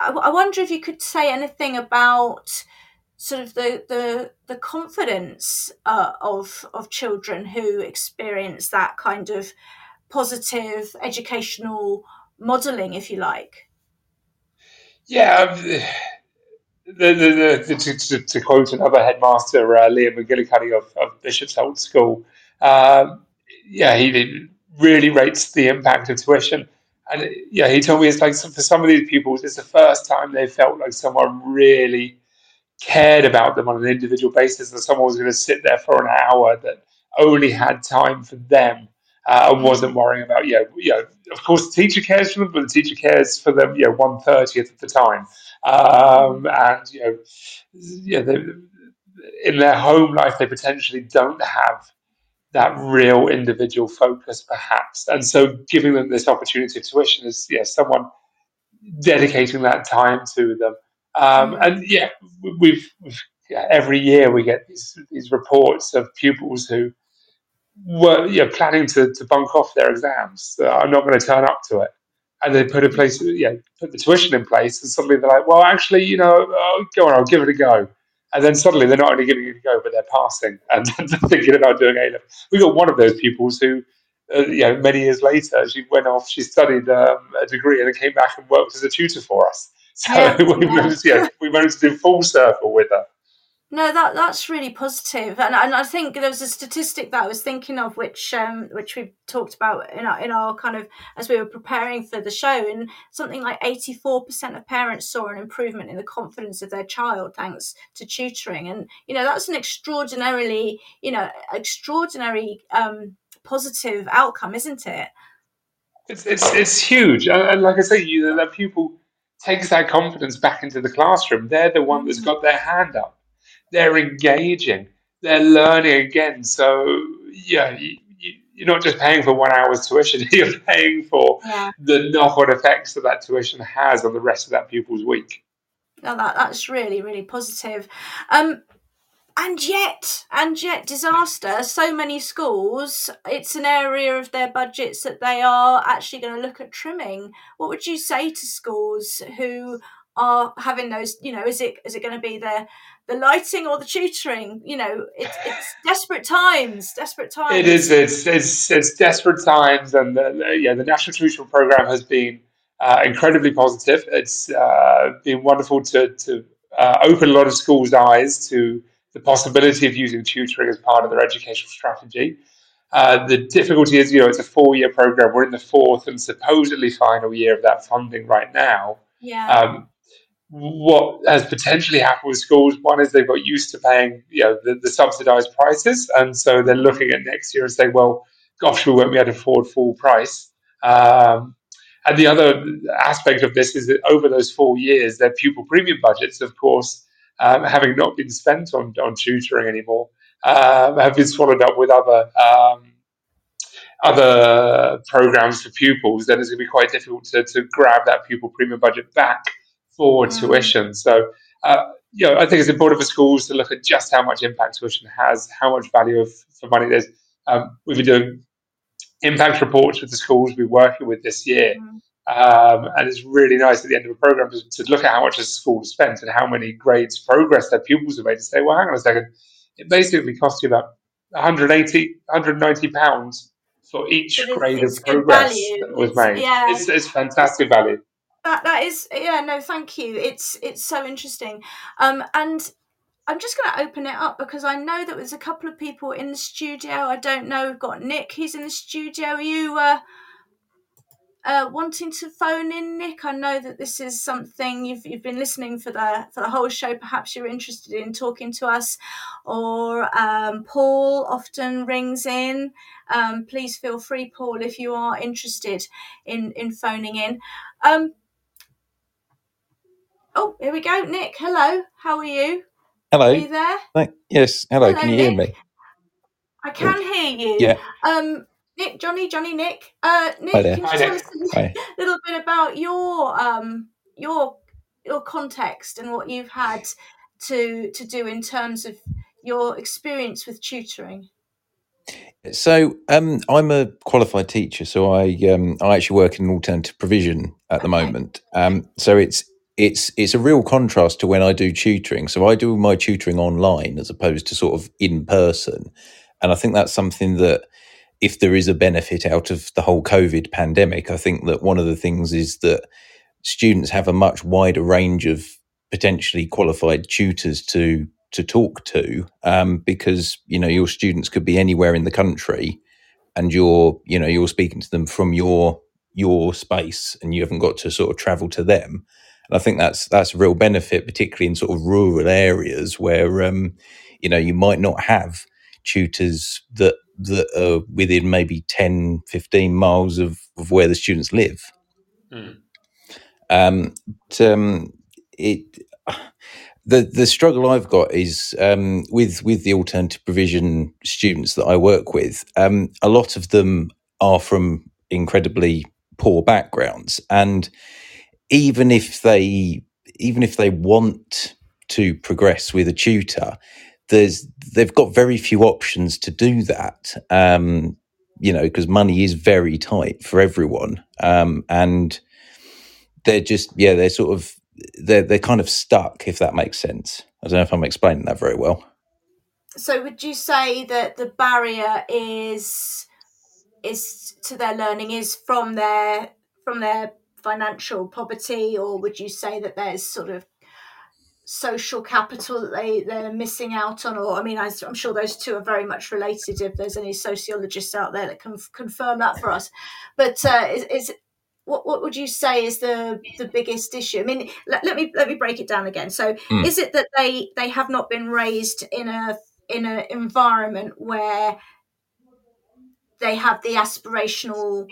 I, I wonder if you could say anything about sort of the the the confidence uh, of of children who experience that kind of positive educational modelling, if you like. Yeah, um, the, the, the, to, to, to, quote another headmaster, uh, Liam McGillicuddy of, of Bishop's Old School, um, yeah, he really rates the impact of tuition. And yeah, he told me it's like for some of these pupils, it's the first time they felt like someone really cared about them on an individual basis, and someone was going to sit there for an hour that only had time for them uh, and wasn't worrying about, you know, you know, of course, the teacher cares for them, but the teacher cares for them, you know, one thirtieth of the time. Um, and, you know, yeah, they, in their home life they potentially don't have that real individual focus, perhaps. And so, giving them this opportunity of tuition is yeah, someone dedicating that time to them. Um, mm. and yeah, we've, we've yeah, every year we get these these reports of pupils who were you know, planning to, to bunk off their exams. Uh, I'm not going to turn up to it. And they put in place, yeah, put the tuition in place, and suddenly they're like, well, actually, you know, oh, go on, I'll give it a go. And then suddenly they're not only giving it a go, but they're passing and thinking about doing A level. We got one of those pupils who, uh, you know, many years later, she went off, she studied um, a degree, and then came back and worked as a tutor for us. So yeah, we. Managed, we managed to do full circle with her. No, that that's really positive, and and I think there was a statistic that I was thinking of, which um which we talked about in our in our kind of as we were preparing for the show, and something like eighty four percent of parents saw an improvement in the confidence of their child thanks to tutoring, and you know that's an extraordinarily you know extraordinary um positive outcome, isn't it? It's it's it's huge, and, and like I say, you know, that pupil takes that confidence back into the classroom. They're the one that's got their hand up they're engaging, they're learning again. So yeah, you, you're not just paying for one hour's tuition; you're paying for yeah. the knock-on effects that that tuition has on the rest of that pupil's week. No, that that's really really positive. Um, and yet, and yet, disaster. So many schools, it's an area of their budgets that they are actually going to look at trimming. What would you say to schools who are having those? You know, is it is it going to be their the lighting or the tutoring. You know, it's, it's desperate times. Desperate times. It is. It's it's, it's desperate times, and the, yeah, the national tutoring program has been uh, incredibly positive. It's uh, been wonderful to to uh, open a lot of schools' eyes to the possibility of using tutoring as part of their educational strategy. Uh, the difficulty is, you know, it's a four-year program. We're in the fourth and supposedly final year of that funding right now. Yeah. Um, what has potentially happened with schools, one is they've got used to paying you know the, the subsidised prices, and so they're looking at next year and saying, well, gosh, we won't be able to afford full price. Um, and the other aspect of this is that over those four years, their pupil premium budgets, of course, um, having not been spent on, on tutoring anymore, um, have been swallowed up with other um, other programs for pupils. Then it's going to be quite difficult to, to grab that pupil premium budget back for mm. tuition. So, uh, you know, I think it's important for schools to look at just how much impact tuition has, how much value of, for money there's. Um, we've been doing impact reports with the schools we're working with this year. Mm. Um, and it's really nice at the end of a program to, to look at how much a school has spent and how many grades progress their pupils have made to say, well, hang on a second, it basically costs you about 180, 190 pounds for each grade of progress that was made. Yeah. It's, it's fantastic value that that is yeah no thank you it's it's so interesting um and i'm just going to open it up because i know that there's a couple of people in the studio i don't know we've got nick he's in the studio Are you uh uh, wanting to phone in, Nick? I know that this is something you've you've been listening for the for the whole show. Perhaps you're interested in talking to us, or um, Paul often rings in. Um, please feel free, Paul, if you are interested in in phoning in. Um, Oh, here we go. Nick, hello. How are you? Hello. Are you there? yes. Hello. hello can you Nick. hear me? I can hear you. Yeah. Um, Nick, Jonny, Jonny, Nick. Uh, Nick, can you Hi, tell Nick. us a little bit about your um your your context and what you've had to to do in terms of your experience with tutoring? So um, I'm a qualified teacher, so I um, I actually work in alternative provision at the okay. moment. Um, so it's it's it's a real contrast to when I do tutoring. So I do my tutoring online as opposed to sort of in person, and I think that's something that if there is a benefit out of the whole COVID pandemic, I think that one of the things is that students have a much wider range of potentially qualified tutors to to talk to um, because you know your students could be anywhere in the country and you're you know you're speaking to them from your your space and you haven't got to sort of travel to them and I think that's that's a real benefit, particularly in sort of rural areas where um, you know you might not have tutors that that are within maybe 10, 15 miles of, of where the students live. Mm. Um, but, um, it the the struggle I've got is um, with with the alternative provision students that I work with. Um, a lot of them are from incredibly poor backgrounds, and even if they even if they want to progress with a tutor, there's they've got very few options to do that. Um, you know, because money is very tight for everyone, um, and they're just yeah they're sort of they're they're kind of stuck if that makes sense. I don't know if I'm explaining that very well. So would you say that the barrier is is to their learning is from their from their financial poverty or would you say that there's sort of social capital that they they're missing out on or i mean i'm sure those two are very much related if there's any sociologists out there that can confirm that for us but uh, is, is what what would you say is the the biggest issue? I mean, let, let me let me break it down again. So, mm. is it that they they have not been raised in a in an environment where they have the aspirational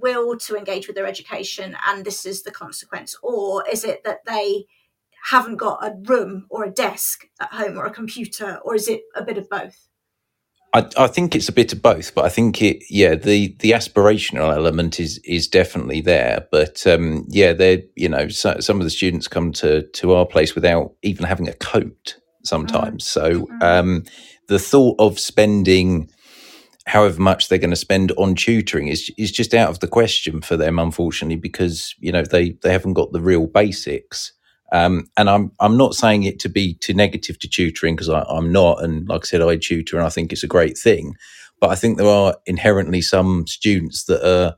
will to engage with their education, and this is the consequence, or is it that they haven't got a room or a desk at home or a computer, or is it a bit of both? I, I, think it's a bit of both, but I think it, yeah, the the aspirational element is is definitely there. But um, yeah, they you know, so, some of the students come to to our place without even having a coat sometimes. Mm. So mm-hmm. um, the thought of spending however much they're going to spend on tutoring is is just out of the question for them, unfortunately, because you know they they haven't got the real basics. Um, and I'm I'm not saying it to be too negative to tutoring because I'm not. And like I said, I tutor and I think it's a great thing. But I think there are inherently some students that are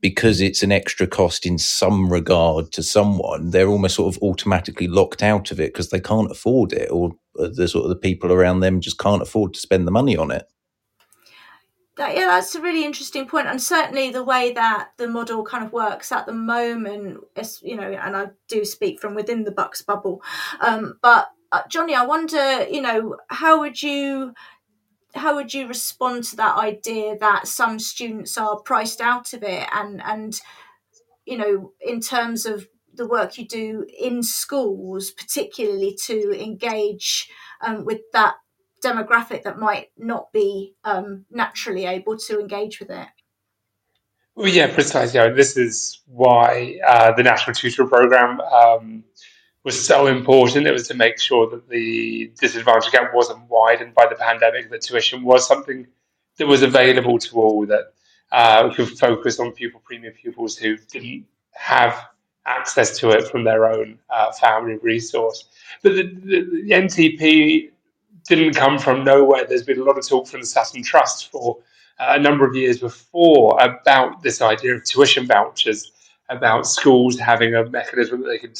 because it's an extra cost in some regard to someone, they're almost sort of automatically locked out of it because they can't afford it, or the sort of the people around them just can't afford to spend the money on it. That, yeah, that's a really interesting point, and certainly the way that the model kind of works at the moment is, you know, and I do speak from within the bucks bubble, um, but uh, Jonny, I wonder, you know, how would you how would you respond to that idea that some students are priced out of it, and and you know, in terms of the work you do in schools, particularly to engage um, with that demographic that might not be um, naturally able to engage with it. Well, yeah, precisely. This is why uh, the National Tutor Program um, was so important. It was to make sure that the disadvantage gap wasn't widened by the pandemic, that tuition was something that was available to all, that uh, could focus on pupil premium pupils who didn't have access to it from their own uh, family resource. But the, the, the NTP didn't come from nowhere. There's been a lot of talk from the Sutton Trust for uh, a number of years before about this idea of tuition vouchers, about schools having a mechanism that they could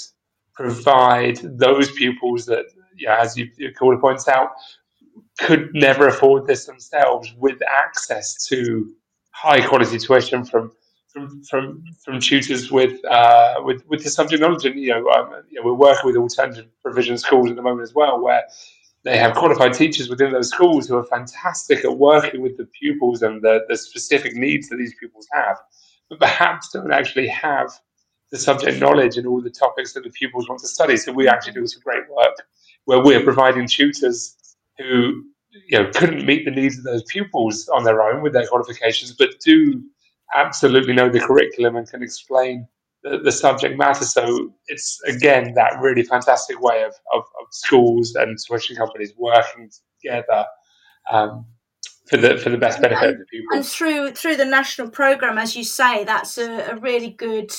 provide those pupils that, as you, your caller points out, could never afford this themselves with access to high quality tuition from from from, from tutors with uh, with with the subject knowledge. And you know, um, you know, we're working with alternative provision schools at the moment as well, where they have qualified teachers within those schools who are fantastic at working with the pupils and the, the specific needs that these pupils have, but perhaps don't actually have the subject knowledge and all the topics that the pupils want to study. So we actually do some great work where we're providing tutors who you know couldn't meet the needs of those pupils on their own with their qualifications, but do absolutely know the curriculum and can explain the, the subject matter. So it's again that really fantastic way of, of, of schools and tuition companies working together um, for the for the best benefit and, of the people. And through through the national program, as you say, that's a, a really good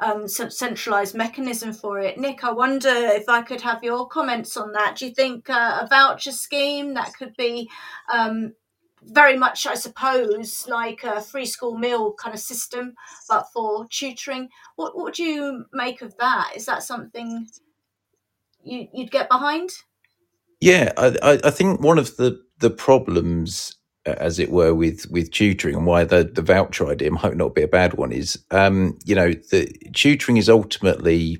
um, centralized mechanism for it. Nick, I wonder if I could have your comments on that. Do you think uh, a voucher scheme that could be um, very much, I suppose, like a free school meal kind of system, but for tutoring. What, what do you make of that? Is that something you, you'd get behind? Yeah, I, I think one of the, the problems, as it were, with, with tutoring and why the, the voucher idea might not be a bad one is, um, you know, the tutoring is ultimately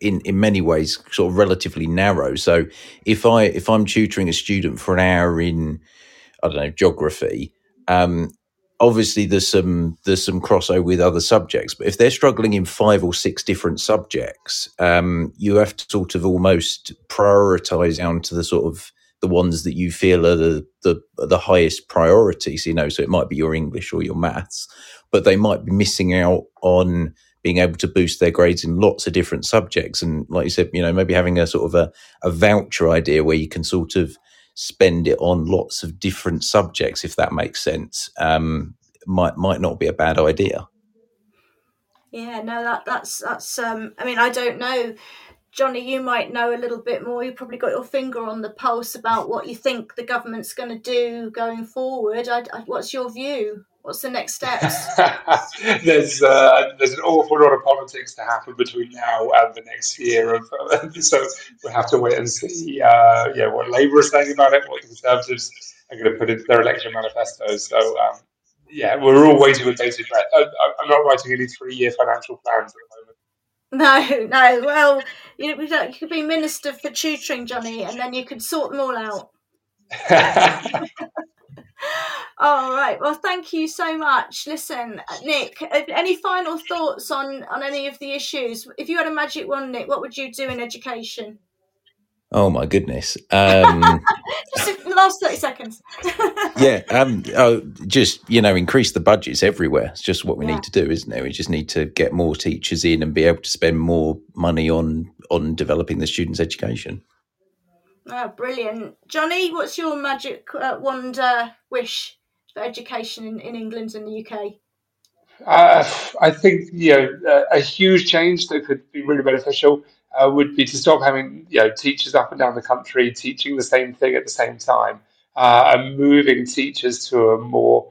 in in many ways sort of relatively narrow. So if I if I'm tutoring a student for an hour in I don't know, geography, um, obviously there's some there's some crossover with other subjects, but if they're struggling in five or six different subjects, um, you have to sort of almost prioritize down to the sort of the ones that you feel are the, the the highest priorities. You know, so it might be your English or your maths, but they might be missing out on being able to boost their grades in lots of different subjects. And like you said, you know, maybe having a sort of a, a voucher idea where you can sort of spend it on lots of different subjects, if that makes sense, um, might might not be a bad idea. Yeah, no, that that's that's. Um, I mean, I don't know, Jonny. You might know a little bit more. You probably got your finger on the pulse about what you think the government's going to do going forward. I, I, what's your view? What's the next steps? there's uh, there's an awful lot of politics to happen between now and the next year, of, uh, so we'll have to wait and see. Uh, yeah, what Labour is saying about it, what the Conservatives are going to put into their election manifestos. So um, yeah, we're all waiting with bated breath. I, I'm not writing any three-year financial plans at the moment. No, no. Well, you, know, you could be minister for tutoring, Jonny, and then you could sort them all out. All right. Well, thank you so much. Listen, Nick, any final thoughts on on any of the issues? If you had a magic wand, Nick, what would you do in education? Oh my goodness! Um, just the last thirty seconds. yeah, um, oh, just you know, increase the budgets everywhere. It's just what we yeah. need to do, isn't it? We just need to get more teachers in and be able to spend more money on on developing the students' education. Oh, brilliant. Jonny, what's your magic uh, wand uh, wish for education in, in England and the UK? Uh, I think you know a huge change that could be really beneficial uh, would be to stop having you know teachers up and down the country teaching the same thing at the same time uh, and moving teachers to a more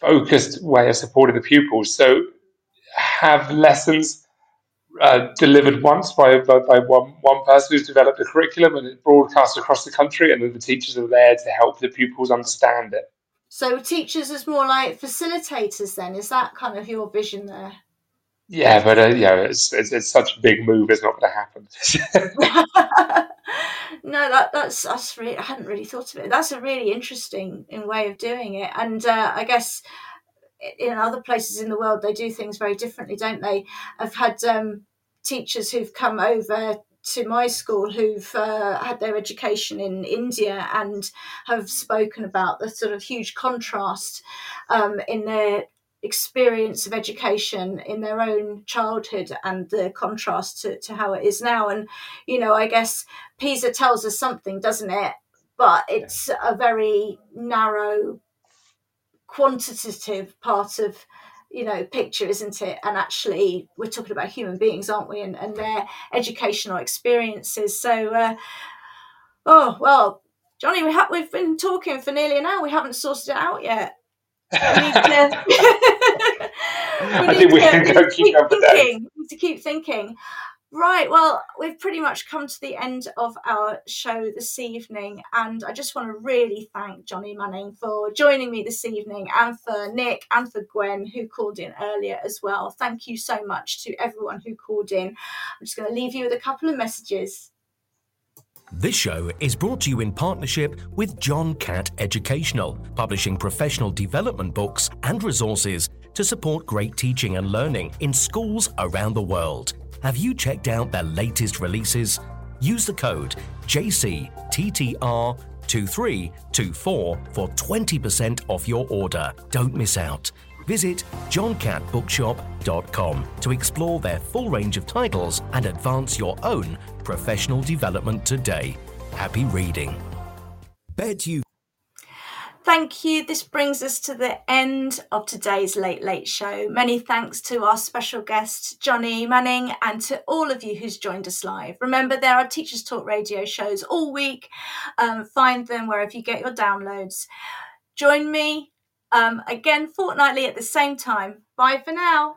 focused way of supporting the pupils. So have lessons uh, delivered once by, by, by, one, one person who's developed a curriculum and it's broadcast across the country, and then the teachers are there to help the pupils understand it. So, teachers as more like facilitators, then is that kind of your vision there? Yeah, but uh, yeah, it's, it's, it's such a big move; it's not going to happen. no, that that's that's really I hadn't really thought of it. That's a really interesting way of doing it, and uh, I guess in other places in the world they do things very differently, don't they? I've had um, teachers who've come over to my school who've uh, had their education in India and have spoken about the sort of huge contrast um, in their experience of education in their own childhood and the contrast to, to how it is now. And, you know, I guess PISA tells us something, doesn't it? But it's a very narrow quantitative part of you know picture isn't it? And actually we're talking about human beings aren't we? And, and their educational experiences. So uh, oh well jonny we have we've been talking for nearly an hour. We haven't sorted it out yet. We need to, we I think we can go keep, keep thinking. We need to keep thinking. Right, well, we've pretty much come to the end of our show this evening, and I just want to really thank Jonny Manning for joining me this evening, and for Nick and for Gwen who called in earlier as well. Thank you so much to everyone who called in. I'm just going to leave you with a couple of messages. This show is brought to you in partnership with John Catt Educational, publishing professional development books and resources to support great teaching and learning in schools around the world. Have you checked out their latest releases? Use the code JCTTR2324 for 20% off your order. Don't miss out. Visit johncattbookshop.com to explore their full range of titles and advance your own professional development today. Happy reading. Bett UK Thank you. This brings us to the end of today's Late Late Show. Many thanks to our special guest, Jonny Manning, and to all of you who's joined us live. Remember, there are Teachers Talk radio shows all week. Um, find them wherever you get your downloads. Join me um, again fortnightly at the same time. Bye for now.